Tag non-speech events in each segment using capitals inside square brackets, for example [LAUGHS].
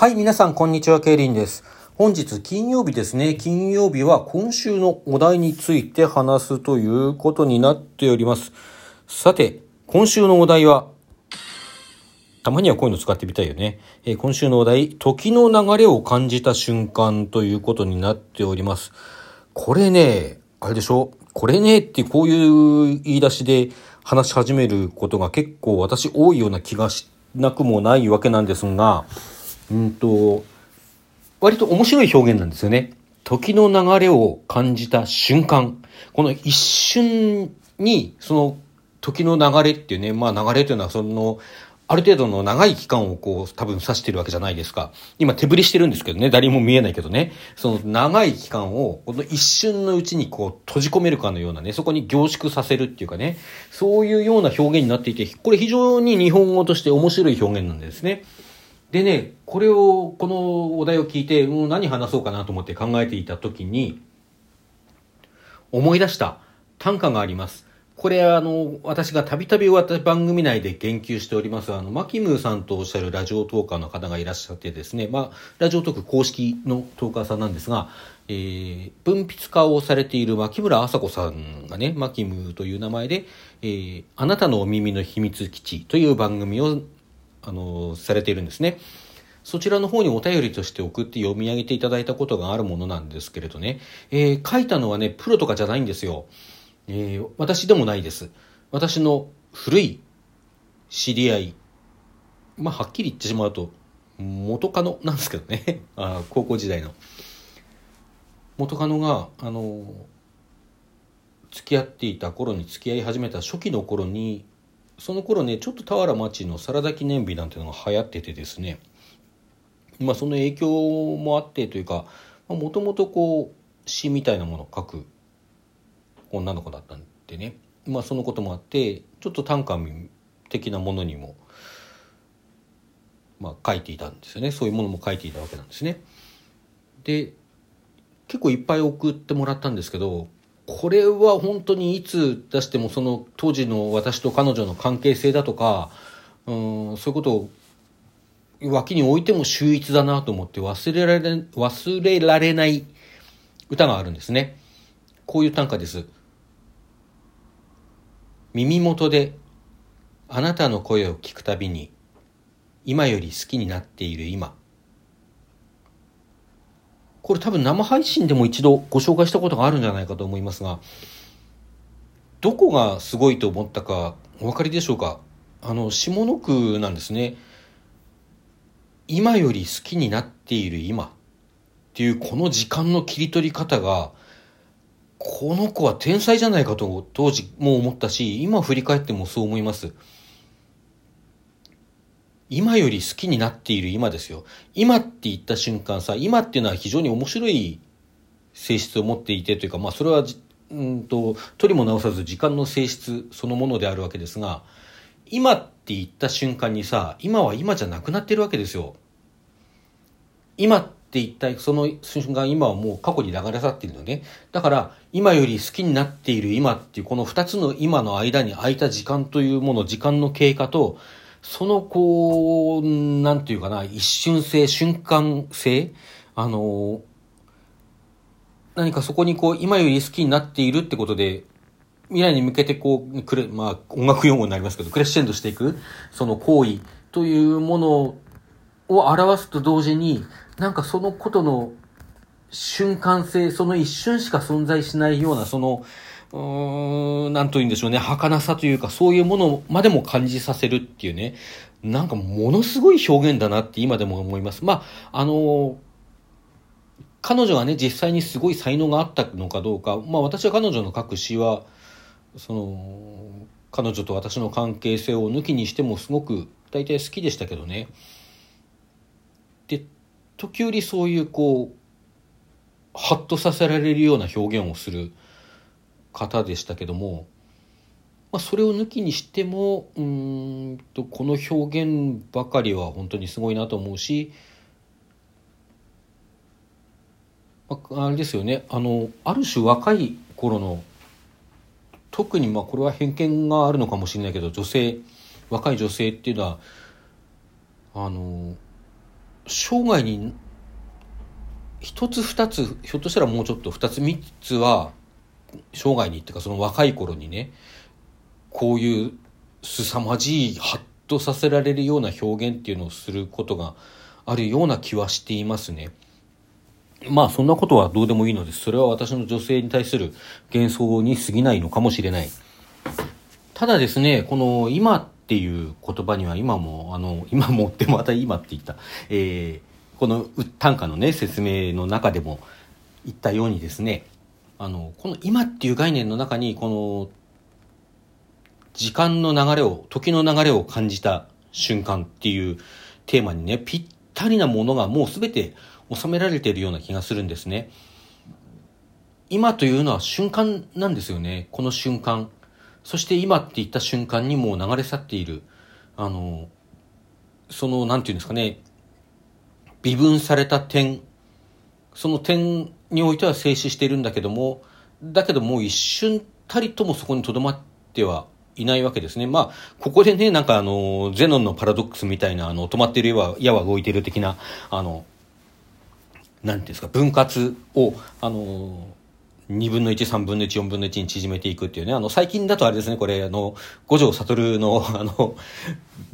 はい、皆さん、こんにちは、ケイリンです。本日、金曜日ですね。金曜日は今週のお題について話すということになっております。さて、今週のお題は、たまにはこういうの使ってみたいよね。えー今週のお題、時の流れを感じた瞬間ということになっております。これね、あれでしょ？これねってこういう言い出しで話し始めることが結構私多いような気がしなくもないわけなんですが、うんと、割と面白い表現なんですよね。時の流れを感じた瞬間。この一瞬に、その時の流れっていうね、まあ流れというのはその、ある程度の長い期間をこう多分指してるわけじゃないですか。今手振りしてるんですけどね、誰も見えないけどね。その長い期間をこの一瞬のうちにこう閉じ込めるかのようなね、そこに凝縮させるっていうかね、そういうような表現になっていて、これ非常に日本語として面白い表現なんですね。でね、これを、このお題を聞いて、もう何話そうかなと思って考えていたときに、思い出した短歌があります。これあの、私がたびたび私番組内で言及しております、あの、マキムーさんとおっしゃるラジオトーカーの方がいらっしゃってですね、まあ、ラジオトーク公式のトーカーさんなんですが、えー、文筆家をされている牧村麻子さんがね、マキムーという名前で、えー、あなたのお耳の秘密基地という番組を、あの、されているんですね。そちらの方にお便りとして送って読み上げていただいたことがあるものなんですけれどね、えー書いたのはね、プロとかじゃないんですよ。えー私でもないです。私の古い知り合い、まあ、はっきり言ってしまうと、元カノなんですけどね。[LAUGHS] あ高校時代の。元カノが、あの、付き合っていた頃に付き合い始めた初期の頃に、その頃ね、ちょっと俵町のサラダ記念日なんていうのが流行っててですね、まあその影響もあってというか、もともとこう詩みたいなものを書く女の子だったんでね、まあそのこともあって、ちょっと短歌的なものにも、まあ書いていたんですよね。そういうものも書いていたわけなんですね。で、結構いっぱい送ってもらったんですけど、これは本当にいつ出してもその当時の私と彼女の関係性だとか、うん、そういうことを脇に置いても秀逸だなと思って忘れられ、忘れられない歌があるんですね。こういう短歌です。耳元であなたの声を聞くたびに今より好きになっている今。これ多分生配信でも一度ご紹介したことがあるんじゃないかと思いますが、どこがすごいと思ったかお分かりでしょうか？あの、下の句なんですね。今より好きになっている今。っていうこの時間の切り取り方がこの子は天才じゃないかと当時も思ったし今振り返ってもそう思います。今より好きになっている今ですよ今って言った瞬間さ今っていうのは非常に面白い性質を持っていてというかまあそれはうんと取りも直さず時間の性質そのものであるわけですが今って言った瞬間にさ、今は今じゃなくなってるわけですよ。今って言ったその瞬間、今はもう過去に流れ去っているのね。だから、今より好きになっている今っていう、この二つの今の間に空いた時間というもの、時間の経過と、そのこう、なんていうかな、一瞬性、瞬間性、あの、何かそこにこう、今より好きになっているってことで、未来に向けてこう、くれ、まあ、音楽用語になりますけど、クレッシェンドしていく、その行為というものを表すと同時に、なんかそのことの瞬間性、その一瞬しか存在しないような、その、うん、なんと言うんでしょうね、儚さというか、そういうものまでも感じさせるっていうね、なんかものすごい表現だなって今でも思います。まあ、あの、彼女がね、実際にすごい才能があったのかどうか、まあ私は彼女の書く詩は、その彼女と私の関係性を抜きにしてもすごく大体好きでしたけどね。で時折そういうこうハッとさせられるような表現をする。方でしたけども、まあ、それを抜きにしてもうんとこの表現ばかりは本当にすごいなと思うし、まあ、あれですよねあのある種若い頃の特にまあこれは偏見があるのかもしれないけど女性若い女性っていうのはあの生涯に一つ二つひょっとしたらもうちょっと二つ三つは生涯にっていうかその若い頃にねこういう凄まじいハッとさせられるような表現っていうのをすることがあるような気はしていますね。まあそんなことはどうでもいいのです。それは私の女性に対する幻想に過ぎないのかもしれない。ただですね、この今っていう言葉には今も、あの、今もってまた今って言った、えー、この短歌のね、説明の中でも言ったようにですね、あの、この今っていう概念の中に、この時間の流れを、時の流れを感じた瞬間っていうテーマにね、ぴったりなものがもうすべて収められているような気がするんですね。今というのは瞬間なんですよね。この瞬間。そして今って言った瞬間にもう流れ去っている。あの、その、なんていうんですかね、微分された点、その点においては静止しているんだけども、だけどもう一瞬たりともそこに留まってはいないわけですね。まあ、ここでね、なんかあの、ゼノンのパラドックスみたいな、あの、止まってる矢は、矢は動いてる的な、あの、なんていうんですか、分割を、あの、2分の1、3分の1、4分の1に縮めていくっていうね、あの、最近だとあれですね、これ、あの、五条悟の、あの、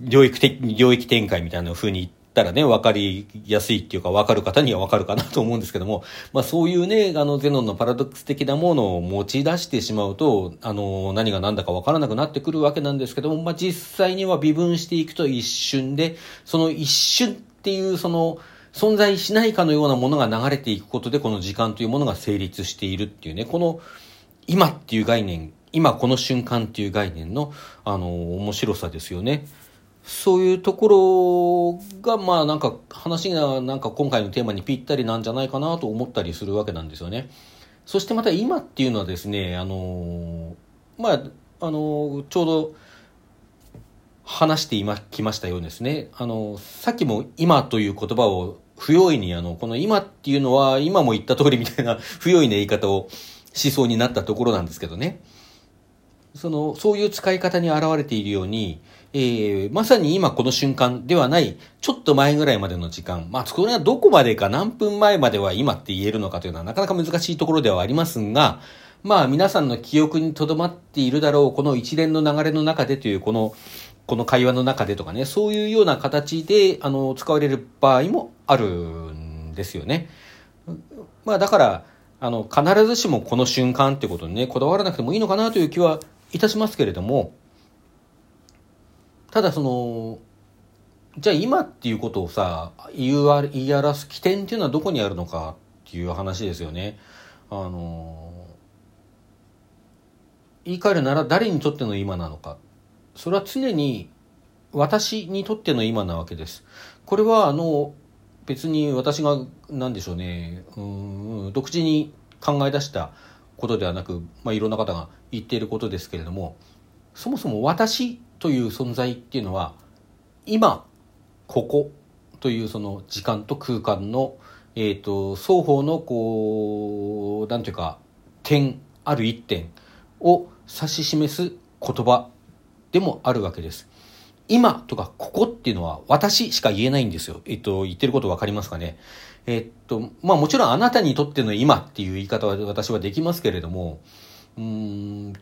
領域的、領域展開みたいな風にたらね、わかりやすいっていうか、わかる方にはわかるかなと思うんですけども、まあそういうね、あの、ゼノンのパラドックス的なものを持ち出してしまうと、あの、何が何だかわからなくなってくるわけなんですけども、まあ実際には微分していくと一瞬で、その一瞬っていうその、存在しないかのようなものが流れていくことで、この時間というものが成立しているっていうね、この、今っていう概念、今この瞬間っていう概念の、あの、面白さですよね。そういうところが、まあなんか話がなんか今回のテーマにぴったりなんじゃないかなと思ったりするわけなんですよね。そしてまた今っていうのはですね、あの、まあ、あの、ちょうど話して今きましたようですね。あの、さっきも今という言葉を不用意にあの、この今っていうのは今も言った通りみたいな [LAUGHS] 不用意な言い方をしそうになったところなんですけどね。その、そういう使い方に現れているように、えー、まさに今この瞬間ではない、ちょっと前ぐらいまでの時間、まあ、それはどこまでか何分前までは今って言えるのかというのはなかなか難しいところではありますが、まあ、皆さんの記憶に留まっているだろう、この一連の流れの中でという、この、この会話の中でとかね、そういうような形で、あの、使われる場合もあるんですよね。まあ、だから、あの、必ずしもこの瞬間ってことにね、こだわらなくてもいいのかなという気はいたしますけれども、ただその、じゃあ今っていうことをさ、言い表す起点っていうのはどこにあるのかっていう話ですよね。あの、言い換えるなら誰にとっての今なのか。それは常に私にとっての今なわけです。これはあの、別に私が何でしょうね、うん、独自に考え出したことではなく、まあ、いろんな方が言っていることですけれどもそもそも私という存在っていうのは今ここというその時間と空間の、えーと、双方のこうなんていうか点ある一点を指し示す言葉でもあるわけです。今とかここっていうのは私しか言えないんですよ。えっと、言ってることわかりますかね。えっと、まあもちろんあなたにとっての今っていう言い方は私はできますけれども、うん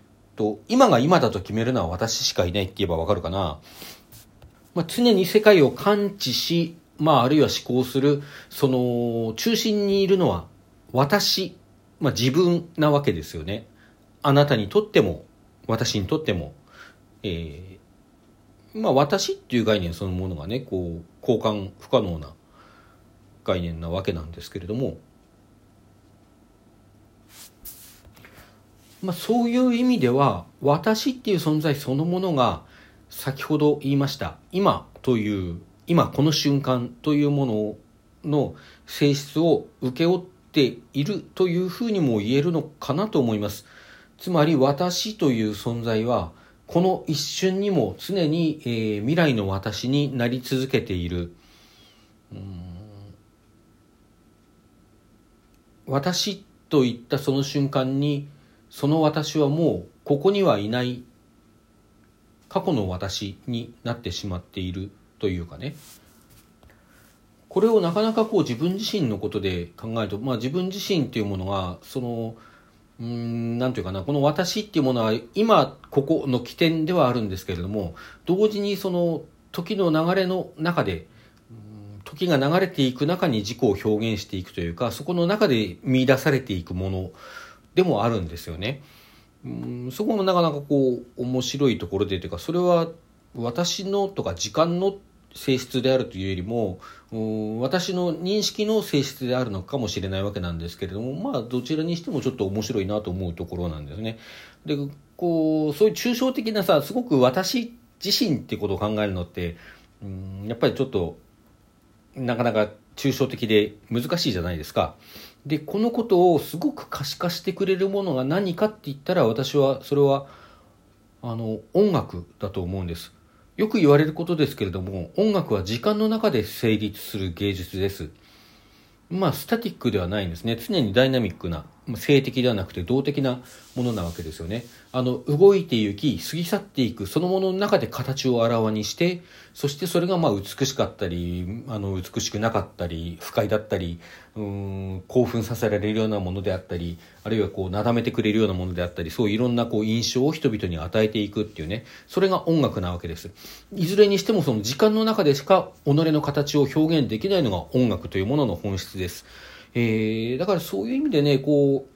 と、今が今だと決めるのは私しかいないって言えばわかるかな。まあ、常に世界を感知し、まああるいは思考する、その中心にいるのは私、まあ自分なわけですよね。あなたにとっても、私にとっても、えー、まあ私っていう概念そのものがね、こう、交換不可能な概念なわけなんですけれども、まあ、そういう意味では私っていう存在そのものが先ほど言いました今という今この瞬間というものの性質を請け負っているというふうにも言えるのかなと思います。つまり私という存在はこの一瞬にも常に、えー、未来の私になり続けている。私といったその瞬間にその私はもうここにはいない過去の私になってしまっているというかね。これをなかなかこう自分自身のことで考えると、まあ自分自身っていうものが、その、うん、なんていうかな、この私っていうものは今ここの起点ではあるんですけれども、同時にその時の流れの中で、時が流れていく中に自己を表現していくというか、そこの中で見出されていくものでもあるんですよね。うんそこもなかなかこう面白いところでというか、それは私のとか時間の性質であるというよりも、私の認識の性質であるのかもしれないわけなんですけれども、まあ、どちらにしてもちょっと面白いなと思うところなんですね。で、こう、そういう抽象的なさ、すごく私自身ってことを考えるのって、うん、やっぱりちょっと、なかなか抽象的で難しいじゃないですか。で、このことをすごく可視化してくれるものが何かって言ったら、私は、それは、あの、音楽だと思うんです。よく言われることですけれども、音楽は時間の中で成立する芸術です。まあ、スタティックではないんですね。常にダイナミックな、性的ではなくて動的なものなわけですよね。あの、動いていき、過ぎ去っていく、そのものの中で形をあらわにして、そしてそれがまあ美しかったり、あの、美しくなかったり、不快だったり、うん、興奮させられるようなものであったり、あるいはこう、なだめてくれるようなものであったり、そういろんなこう、印象を人々に与えていくっていうね、それが音楽なわけです。いずれにしてもその時間の中でしか己の形を表現できないのが音楽というものの本質です。えー、だからそういう意味でね、こ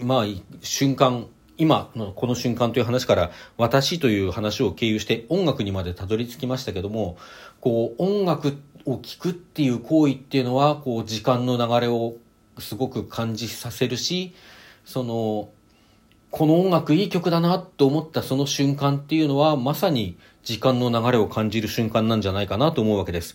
う、まあ、瞬間、今のこの瞬間という話から私という話を経由して音楽にまでたどり着きましたけども、こう音楽を聴くっていう行為っていうのは、こう時間の流れをすごく感じさせるし、その、この音楽いい曲だなと思ったその瞬間っていうのはまさに時間の流れを感じる瞬間なんじゃないかなと思うわけです。